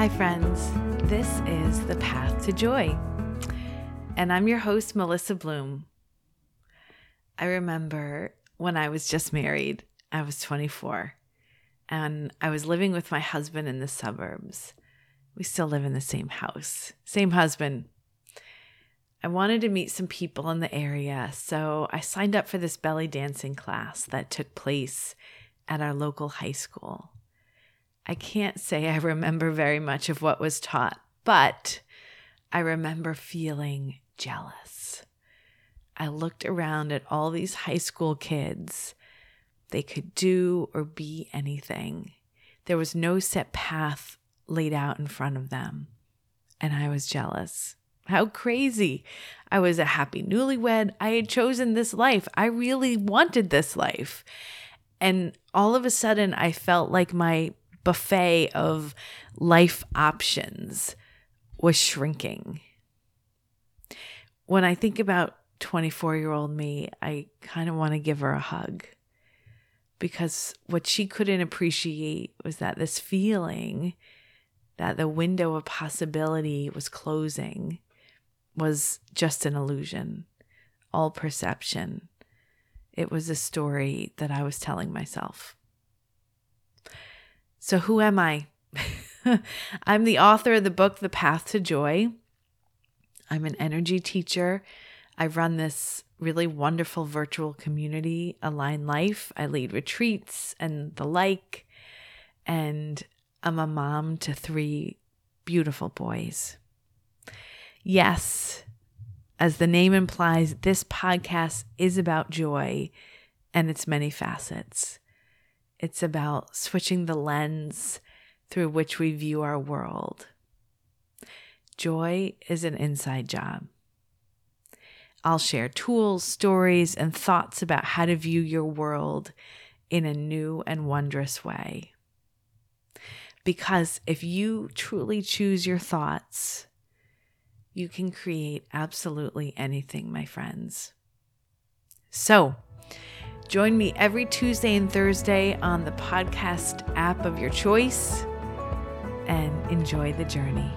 Hi, friends. This is The Path to Joy. And I'm your host, Melissa Bloom. I remember when I was just married, I was 24, and I was living with my husband in the suburbs. We still live in the same house, same husband. I wanted to meet some people in the area, so I signed up for this belly dancing class that took place at our local high school. I can't say I remember very much of what was taught, but I remember feeling jealous. I looked around at all these high school kids. They could do or be anything. There was no set path laid out in front of them. And I was jealous. How crazy. I was a happy newlywed. I had chosen this life. I really wanted this life. And all of a sudden, I felt like my buffet of life options was shrinking. When I think about 24 year old me, I kind of want to give her a hug because what she couldn't appreciate was that this feeling that the window of possibility was closing was just an illusion, all perception. It was a story that I was telling myself. So, who am I? I'm the author of the book, The Path to Joy. I'm an energy teacher. I run this really wonderful virtual community, Align Life. I lead retreats and the like. And I'm a mom to three beautiful boys. Yes, as the name implies, this podcast is about joy and its many facets. It's about switching the lens through which we view our world. Joy is an inside job. I'll share tools, stories, and thoughts about how to view your world in a new and wondrous way. Because if you truly choose your thoughts, you can create absolutely anything, my friends. So, Join me every Tuesday and Thursday on the podcast app of your choice and enjoy the journey.